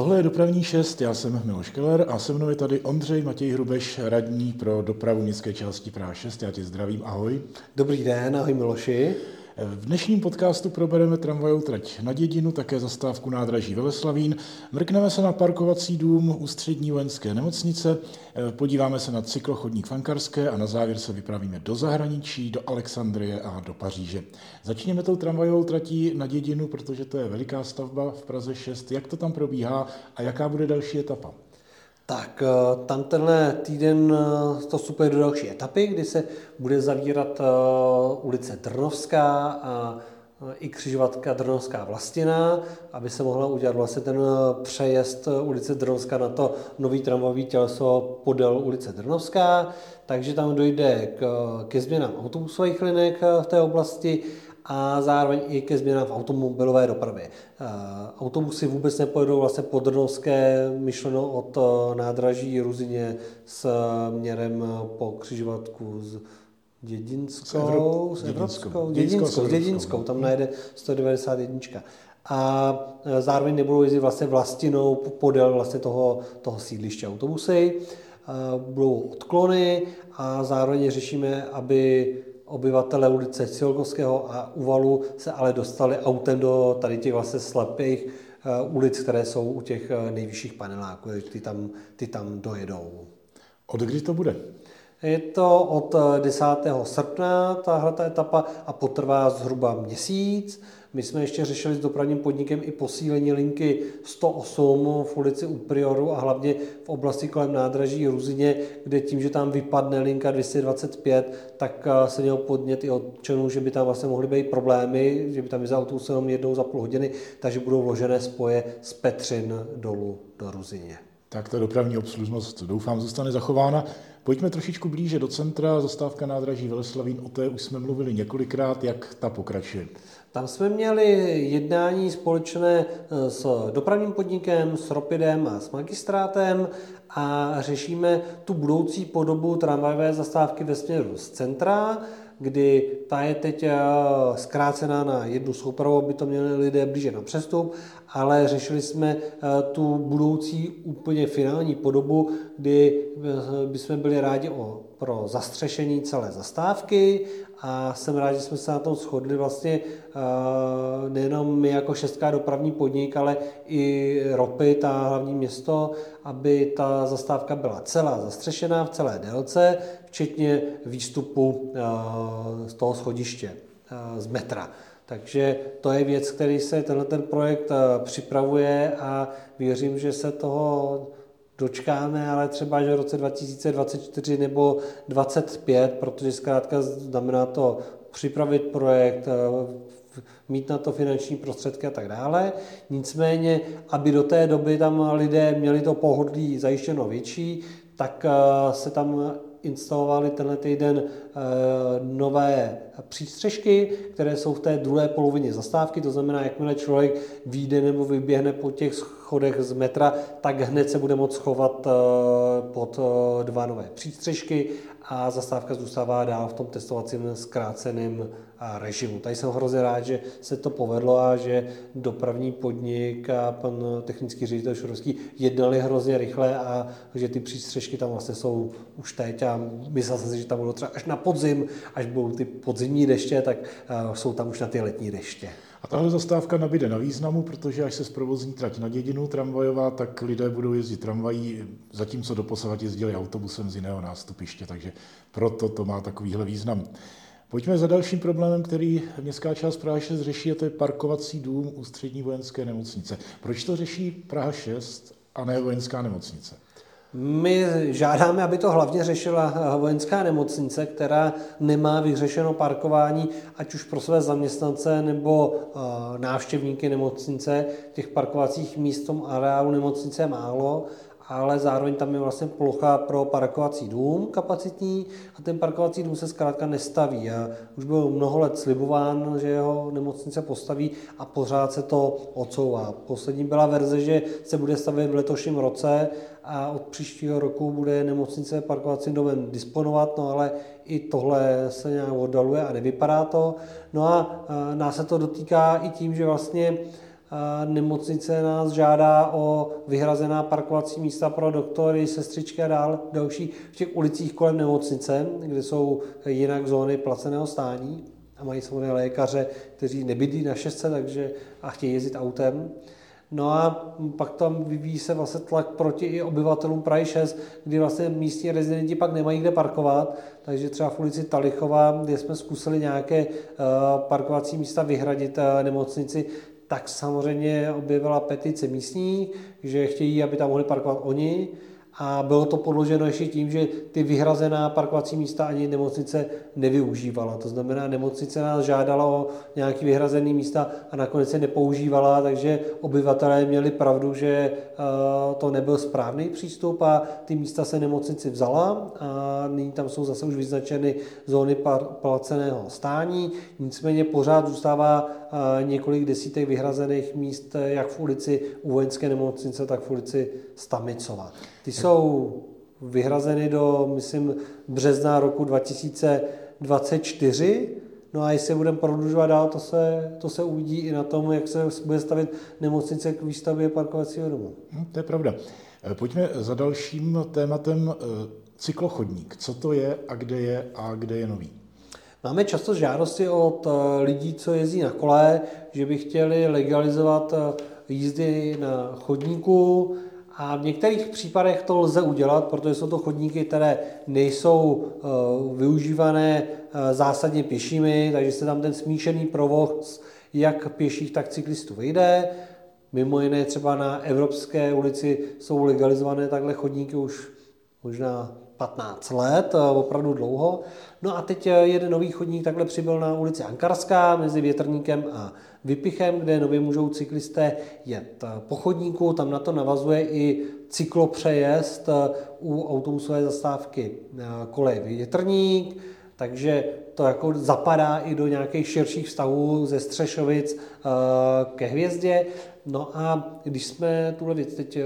Tohle je dopravní šest, já jsem Miloš Keller a se mnou je tady Ondřej Matěj Hrubeš, radní pro dopravu městské části Praha 6. Já tě zdravím, ahoj. Dobrý den, ahoj Miloši. V dnešním podcastu probereme tramvajovou trať na Dědinu, také zastávku nádraží Veleslavín. Mrkneme se na parkovací dům ústřední vojenské nemocnice, podíváme se na cyklochodník Fankarské a na závěr se vypravíme do zahraničí, do Alexandrie a do Paříže. Začněme tou tramvajovou tratí na Dědinu, protože to je veliká stavba v Praze 6. Jak to tam probíhá a jaká bude další etapa? Tak eh, tam tenhle týden eh, to vstupuje do další etapy, kdy se bude zavírat eh, ulice Trnovská a i křižovatka Drnovská Vlastina, aby se mohla udělat vlastně ten přejezd ulice Drnovská na to nový tramvajový těleso podél ulice Drnovská, takže tam dojde k, ke změnám autobusových linek v té oblasti a zároveň i ke změnám v automobilové dopravě. Eh, autobusy vůbec nepojedou vlastně po Drnovské, myšleno od eh, nádraží Ruzině s měrem po křižovatku z Dědinskou, s, Evropskou, Dědinskou, Dědinskou, tam najde 191. A zároveň nebudou jezdit vlastně vlastinou podél vlastně toho, toho sídliště autobusy. Budou odklony a zároveň řešíme, aby obyvatele ulice Silkovského a Uvalu se ale dostali autem do tady těch vlastně slepých eh, ulic, které jsou u těch eh, nejvyšších paneláků, ty tam, ty tam dojedou. Od kdy to bude? Je to od 10. Eh, srpna tahle etapa a potrvá zhruba měsíc. My jsme ještě řešili s dopravním podnikem i posílení linky 108 v ulici u Prioru a hlavně v oblasti kolem nádraží Ruzině, kde tím, že tam vypadne linka 225, tak eh, se měl podnět i občanů, že by tam vlastně mohly být problémy, že by tam za autobus jenom jednou za půl hodiny, takže budou vložené spoje z Petřin dolů do Ruzině. Tak ta dopravní obslužnost doufám zůstane zachována. Pojďme trošičku blíže do centra, zastávka nádraží Veleslavín, o té už jsme mluvili několikrát, jak ta pokračuje. Tam jsme měli jednání společné eh, s dopravním podnikem, s Ropidem a s magistrátem a řešíme tu budoucí podobu tramvajové zastávky ve směru z centra, kdy ta je teď eh, zkrácená na jednu soupravu, aby to měli lidé blíže na přestup, ale řešili jsme eh, tu budoucí úplně finální podobu, kdy bychom byli rádi o, pro zastřešení celé zastávky a jsem rád, že jsme se na tom shodli vlastně eh, nejenom my jako šestká dopravní podnik, ale i ropy, ta hlavní město, aby ta zastávka byla celá zastřešená v celé délce, včetně výstupu eh, z toho schodiště eh, z metra. Takže to je věc, který se tenhle ten projekt připravuje a věřím, že se toho dočkáme, ale třeba že v roce 2024 nebo 2025, protože zkrátka znamená to připravit projekt, eh, mít na to finanční prostředky a tak dále. Nicméně, aby do té doby tam lidé měli to pohodlí zajištěno větší, tak eh, se tam instalovali tenhle týden eh, nové přístřežky, které jsou v té druhé polovině zastávky, to znamená, jakmile člověk vyjde nebo vyběhne po těch schodech z metra, tak hned se bude moct schovat eh, pod eh, dva nové přístřežky a zastávka zůstává dál v tom testovacím zkráceném režimu. Tady jsem hrozně rád, že se to povedlo a že dopravní podnik a pan technický ředitel Šurovský jednali hrozně rychle a že ty přístřežky tam vlastně jsou už teď a myslel jsem si, že tam budou třeba až na podzim, až budou ty podzimní deště, tak jsou tam už na ty letní deště. A tahle zastávka nabíde na významu, protože až se zprovozní trať na dědinu tramvajová, tak lidé budou jezdit tramvají, zatímco doposavat jezdili autobusem z jiného nástupiště, takže proto to má takovýhle význam. Pojďme za dalším problémem, který městská část Praha 6 řeší, a to je parkovací dům ústřední vojenské nemocnice. Proč to řeší Praha 6 a ne vojenská nemocnice? My žádáme, aby to hlavně řešila vojenská nemocnice, která nemá vyřešeno parkování, ať už pro své zaměstnance nebo eh, návštěvníky nemocnice. Těch parkovacích míst v tom areálu nemocnice je málo ale zároveň tam je vlastně plocha pro parkovací dům kapacitní a ten parkovací dům se zkrátka nestaví. A už byl mnoho let slibován, že jeho nemocnice postaví a pořád se to odsouvá. Poslední byla verze, že se bude stavět v letošním roce a od příštího roku bude nemocnice parkovacím domem disponovat, no ale i tohle se nějak oddaluje a nevypadá to. No a nás se to dotýká i tím, že vlastně nemocnice nás žádá o vyhrazená parkovací místa pro doktory, sestřičky a dál další v těch ulicích kolem nemocnice, kde jsou jinak zóny placeného stání a mají samozřejmě lékaře, kteří nebydlí na šestce, takže a chtějí jezdit autem. No a pak tam vyvíjí se vlastně tlak proti i obyvatelům Prahy 6, kdy vlastně místní rezidenti pak nemají kde parkovat, takže třeba v ulici Talichova, kde jsme zkusili nějaké eh, parkovací místa vyhradit eh, nemocnici, tak samozřejmě objevila petice místní, že chtějí, aby tam mohli parkovat oni, a bylo to podloženo ještě tím, že ty vyhrazená parkovací místa ani nemocnice nevyužívala. To znamená, nemocnice nás žádala o nějaký vyhrazený místa a nakonec se nepoužívala, takže obyvatelé měli pravdu, že eh, to nebyl správný přístup a ty místa se nemocnici vzala a nyní tam jsou zase už vyznačeny zóny placeného stání. Nicméně pořád zůstává eh, několik desítek vyhrazených míst jak v ulici u vojenské nemocnice, tak v ulici Stamicova. Ty jsou vyhrazeny do, myslím, března roku 2024. No a jestli budeme prodlužovat dál, to se, to se uvidí i na tom, jak se bude stavit nemocnice k výstavbě parkovacího domu. No, to je pravda. Eh, pojďme za dalším tématem eh, cyklochodník. Co to je a kde je a kde je nový? Máme často žádosti od eh, lidí, co jezdí na kole, že by chtěli legalizovat jízdy na chodníku, a v některých případech to lze udělat, protože jsou to chodníky, které nejsou eh, využívané eh, zásadně pěšími, takže se tam ten smíšený provoz jak pěších, tak cyklistů vyjde. Mimo jiné třeba na Evropské ulici jsou legalizované takhle chodníky už možná 15 let, eh, opravdu dlouho. No a teď jeden nový chodník takhle přibyl na ulici Ankarská mezi Větrníkem a Vypichem, kde nově můžou cyklisté jet po chodníku. Tam na to navazuje i cyklopřejezd eh, u autobusové zastávky eh, kolej Větrník, takže to jako zapadá i do nějakých širších vztahů ze Střešovic eh, ke hvězdě. No a když jsme tuhle věc teď eh,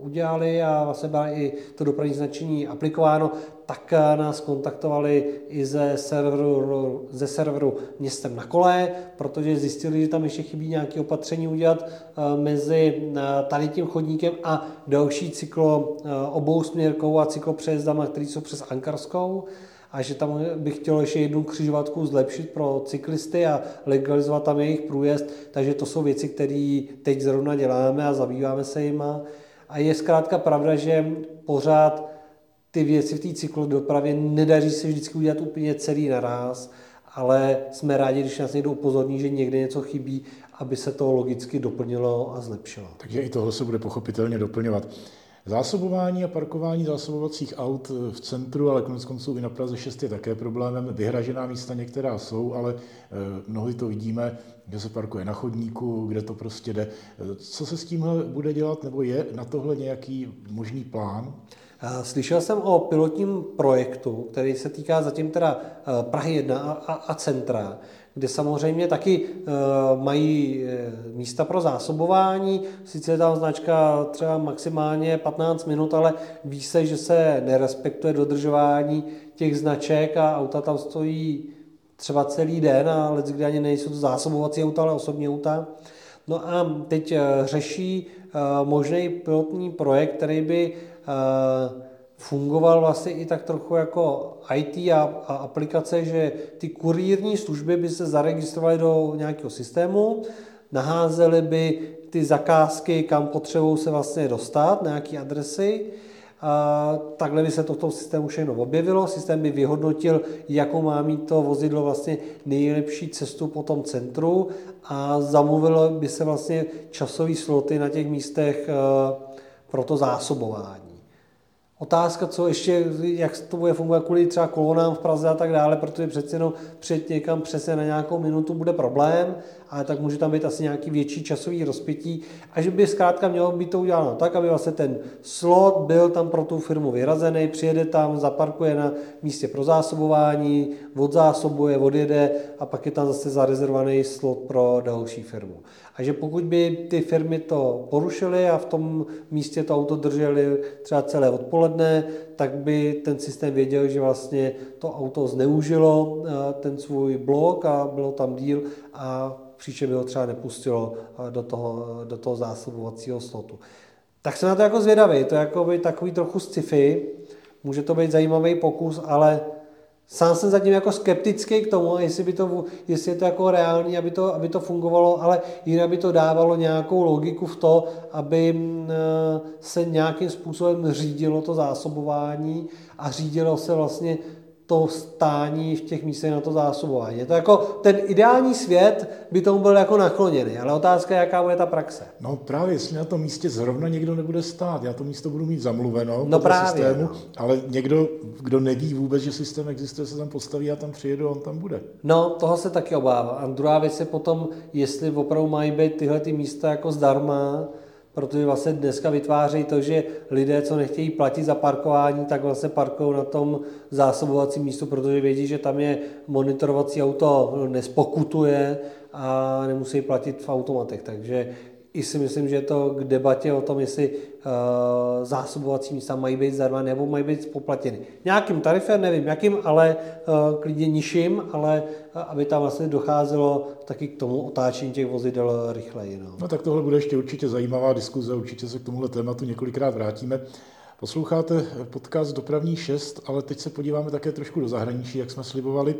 udělali a vlastně byla i to dopravní značení aplikováno, tak eh, nás kontaktovali i ze serveru, ze serveru městem na kole, protože zjistili, že tam ještě chybí nějaké opatření udělat mezi tady tím chodníkem a další cyklo obou směrkou a cyklopřejezdama, které jsou přes Ankarskou a že tam bych chtěl ještě jednu křižovatku zlepšit pro cyklisty a legalizovat tam jejich průjezd, takže to jsou věci, které teď zrovna děláme a zabýváme se jima. A je zkrátka pravda, že pořád ty věci v té cyklodopravě nedaří se vždycky udělat úplně celý naraz, ale jsme rádi, když nás někdo upozorní, že někde něco chybí, aby se to logicky doplnilo a zlepšilo. Takže i tohle se bude pochopitelně doplňovat. Zásobování a parkování zásobovacích aut v centru, ale konec konců i na Praze 6 je také problémem. Vyhražená místa některá jsou, ale eh, mnohdy to vidíme, kde se parkuje na chodníku, kde to prostě jde. Co se s tímhle bude dělat, nebo je na tohle nějaký možný plán? Eh, slyšel jsem o pilotním projektu, který se týká zatím teda eh, Prahy 1 a, a, a centra, kde samozřejmě taky e, mají e, místa pro zásobování. Sice je tam značka třeba maximálně 15 minut, ale ví se, že se nerespektuje dodržování těch značek a auta tam stojí třeba celý den a let, kdy ani nejsou to zásobovací auta, ale osobní auta. No a teď e, řeší možný pilotní projekt, který by fungoval vlastně i tak trochu jako IT a, a aplikace, že ty kurírní služby by se zaregistrovaly do nějakého systému, naházely by ty zakázky, kam potřebují se vlastně dostat, nějaké adresy. A takhle by se to v tom systému všechno objevilo. Systém by vyhodnotil, jakou má mít to vozidlo vlastně nejlepší cestu po tom centru a zamluvilo by se vlastně časový sloty na těch místech eh, pro to zásobování. Otázka, co ještě, jak to bude fungovat kvůli třeba kolonám v Praze a tak dále, protože přeci jenom před někam přesně na nějakou minutu bude problém, ale tak může tam být asi nějaký větší časový rozpětí a že by zkrátka mělo být to uděláno tak, aby vlastně ten slot byl tam pro tu firmu vyrazený, přijede tam, zaparkuje na místě pro zásobování, odzásobuje, odjede a pak je tam zase zarezervovaný slot pro další firmu. A že pokud by ty firmy to porušily a v tom místě to auto drželi třeba celé odpoledne, tak by ten systém věděl, že vlastně to auto zneužilo eh, ten svůj blok a bylo tam díl a příště by ho třeba nepustilo do toho, do toho zásobovacího slotu. Tak jsem na to jako zvědavý, to je jako by takový trochu sci-fi, může to být zajímavý pokus, ale Sám jsem zatím jako skeptický k tomu, jestli, by to, jestli je to jako reálný, aby to, aby to fungovalo, ale jinak by to dávalo nějakou logiku v to, aby mm, se nějakým způsobem řídilo to zásobování a řídilo se vlastně to stání v těch místech na to zásobování. Je to jako ten ideální svět by tomu byl jako nakloněný, ale otázka je, jaká bude ta praxe. No právě, jestli na tom místě zrovna někdo nebude stát, já to místo budu mít zamluveno no právě, systému, no. ale někdo, kdo neví vůbec, že systém existuje, se tam postaví a tam přijede a on tam bude. No, toho se taky obávám. A druhá věc je potom, jestli opravdu mají být tyhle ty místa jako zdarma, protože vlastně dneska vytvářejí to, že lidé, co nechtějí platit za parkování, tak vlastně parkují na tom zásobovacím místu, protože vědí, že tam je monitorovací auto nespokutuje a nemusí platit v automatech. Takže i si myslím, že to k debatě o tom, jestli uh, zásobovací místa mají být zdarma nebo mají být spoplatněny. Nějakým tarifem, nevím jakým, ale uh, klidně nižším, ale uh, aby tam vlastně docházelo taky k tomu otáčení těch vozidel rychleji. No. no tak tohle bude ještě určitě zajímavá diskuze, určitě se k tomuhle tématu několikrát vrátíme. Posloucháte podcast Dopravní 6, ale teď se podíváme také trošku do zahraničí, jak jsme slibovali.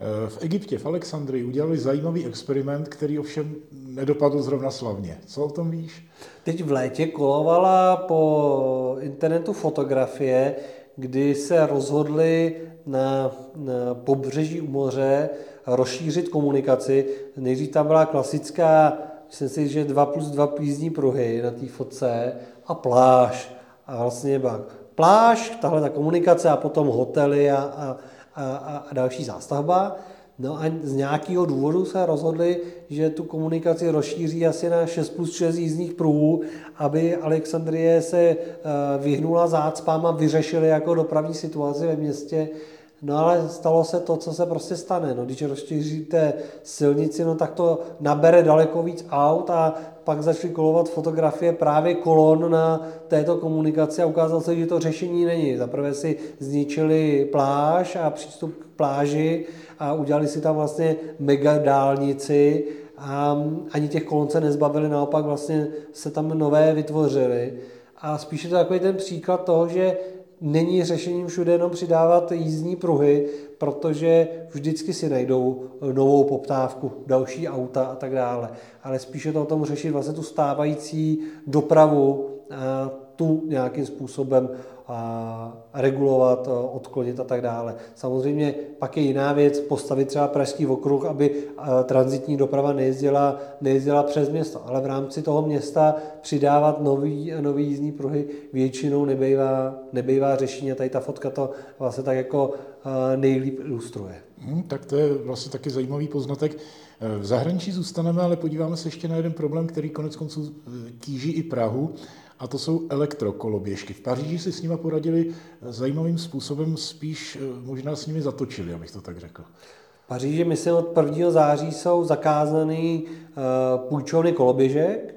Eh, v Egyptě, v Alexandrii udělali zajímavý experiment, který ovšem nedopadl zrovna slavně. Co o tom víš? Teď v létě kolovala po internetu fotografie, kdy se rozhodli na, na pobřeží u moře rozšířit komunikaci. Nejdřív tam byla klasická, myslím si, že 2 plus 2 jízdní pruhy na té fotce a pláž. A vlastně byla pláž, tahle ta komunikace a potom hotely a, a a, a další zástavba. No a z nějakého důvodu se rozhodli, že tu komunikaci rozšíří asi na 6 plus 6 jízdních pruhů, aby Alexandrie se eh, vyhnula zácpám a vyřešili jako dopravní situaci ve městě No ale stalo se to, co se prostě stane. No, když rozšíříte silnici, no tak to nabere daleko víc aut a pak začaly kolovat fotografie právě kolon na této komunikaci a ukázalo se, že to řešení není. Zaprvé si zničili pláž a přístup k pláži a udělali si tam vlastně mega dálnici a ani těch kolon se nezbavili, naopak vlastně se tam nové vytvořily. A spíše to takový ten příklad toho, že není řešením všude jenom přidávat jízdní pruhy, protože vždycky si najdou novou poptávku, další auta a tak dále. Ale spíše to o tom řešit vlastně tu stávající dopravu, a tu nějakým způsobem regulovat, odklonit a tak dále. Samozřejmě pak je jiná věc postavit třeba pražský okruh, aby transitní doprava nejezdila, nejezdila přes město, ale v rámci toho města přidávat nový, nový jízdní pruhy většinou nebejvá, nebejvá řešení a tady ta fotka to vlastně tak jako nejlíp ilustruje. Hmm, tak to je vlastně taky zajímavý poznatek. V zahraničí zůstaneme, ale podíváme se ještě na jeden problém, který konec konců tíží i Prahu a to jsou elektrokoloběžky. V Paříži si s nimi poradili zajímavým způsobem, spíš eh, možná s nimi zatočili, abych to tak řekl. V Paříži, myslím, od 1. září jsou zakázány eh, půjčovny koloběžek.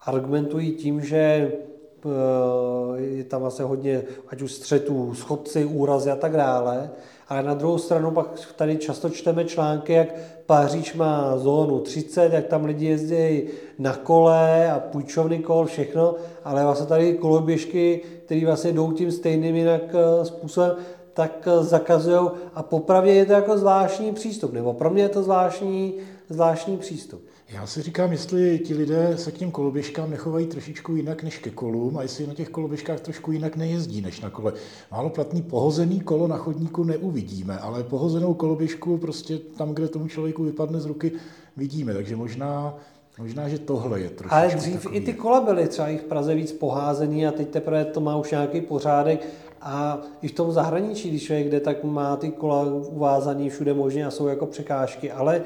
Argumentují tím, že eh, je tam vlastně hodně, ať už střetů, schodci, úrazy a tak dále. Ale na druhou stranu pak tady často čteme články, jak Paříž má zónu 30, jak tam lidi jezdí na kole a půjčovny kol, všechno, ale vlastně tady koloběžky, které vlastně jdou tím stejným jinak eh, způsobem, tak eh, zakazují a popravdě je to jako zvláštní přístup, nebo pro mě je to zvláštní, zvláštní přístup. Já si říkám, jestli ti lidé se k těm koloběžkám nechovají trošičku jinak než ke kolům a jestli na těch koloběžkách trošku jinak nejezdí než na kole. Málo platný pohozený kolo na chodníku neuvidíme, ale pohozenou koloběžku prostě tam, kde tomu člověku vypadne z ruky, vidíme. Takže možná Možná, že tohle je trošku. Ale dřív takový. i ty kola byly třeba i v Praze víc poházený a teď teprve to má už nějaký pořádek. A i v tom zahraničí, když člověk jde, tak má ty kola uvázaný všude možně a jsou jako překážky. Ale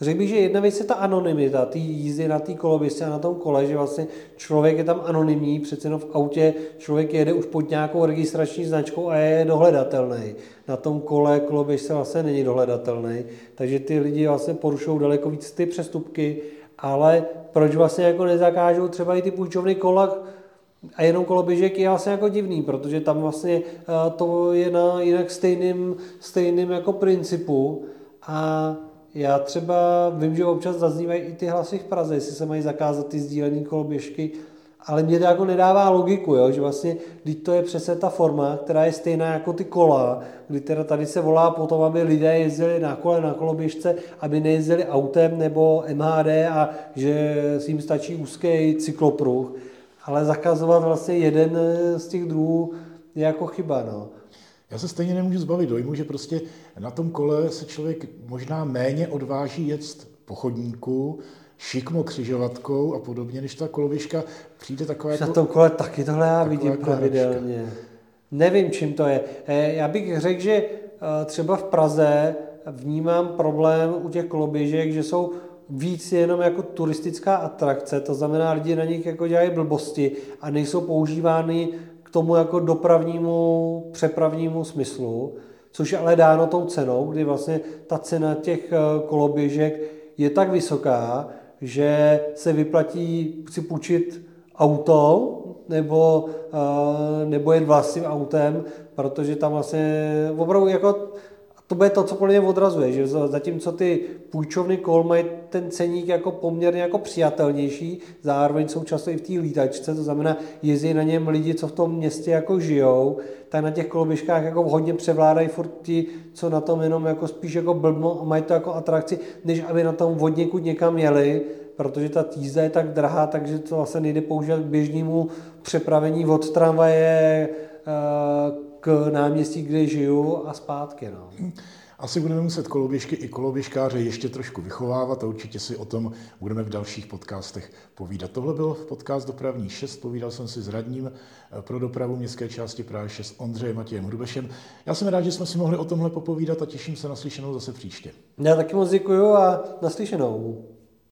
Řekl bych, že jedna věc je ta anonymita, ty jízdy na té koloběžce a na tom kole, že vlastně člověk je tam anonymní, přece jenom v autě člověk jede už pod nějakou registrační značkou a je dohledatelný. Na tom kole koloběžce vlastně není dohledatelný, takže ty lidi vlastně porušují daleko víc ty přestupky, ale proč vlastně jako nezakážou třeba i ty půjčovny kola a jenom koloběžek je vlastně jako divný, protože tam vlastně eh, to je na jinak stejným, stejným jako principu a já třeba vím, že občas zaznívají i ty hlasy v Praze, jestli se mají zakázat ty sdílené koloběžky, ale mě to jako nedává logiku, jo? že vlastně, když to je přesně ta forma, která je stejná jako ty kola, kdy teda tady se volá potom, aby lidé jezdili na kole, na koloběžce, aby nejezdili autem nebo MHD a že si jim stačí úzký cyklopruh, ale zakazovat vlastně jeden z těch druhů je jako chyba. No. Já se stejně nemůžu zbavit dojmu, že prostě na tom kole se člověk možná méně odváží jet po chodníku, šikmo křižovatkou a podobně, než ta koloběžka přijde taková jako... Na tom kole taky tohle já vidím jako pravidelně. Nevím, čím to je. Eh, já bych řekl, že eh, třeba v Praze vnímám problém u těch koloběžek, že jsou víc jenom jako turistická atrakce, to znamená, lidi na nich jako dělají blbosti a nejsou používány tomu jako dopravnímu, přepravnímu smyslu, což je ale dáno tou cenou, kdy vlastně ta cena těch eh, koloběžek je tak vysoká, že se vyplatí si půjčit auto nebo, uh, nebo jet vlastním autem, protože tam vlastně opravdu jako to bude to, co podle mě odrazuje, že zatímco ty půjčovny kol mají ten ceník jako poměrně jako přijatelnější, zároveň jsou často i v té lítačce, to znamená, jezdí na něm lidi, co v tom městě jako žijou, tak na těch koloběžkách jako hodně převládají furt ti, co na tom jenom jako spíš jako blbno a mají to jako atrakci, než aby na tom vodněkud někam jeli, protože ta jízda je tak drahá, takže to vlastně nejde používat k běžnému přepravení od tramvaje eh, k náměstí, kde žiju a zpátky. No. Asi budeme muset koloběžky i koloběžkáře ještě trošku vychovávat a určitě si o tom budeme v dalších podcastech povídat. Tohle byl podcast Dopravní 6, povídal jsem si s radním eh, pro dopravu městské části Prahy 6 Ondřejem Matějem Hrubešem. Já jsem rád, že jsme si mohli o tomhle popovídat a těším se na slyšenou zase příště. Já taky moc děkuju a naslyšenou.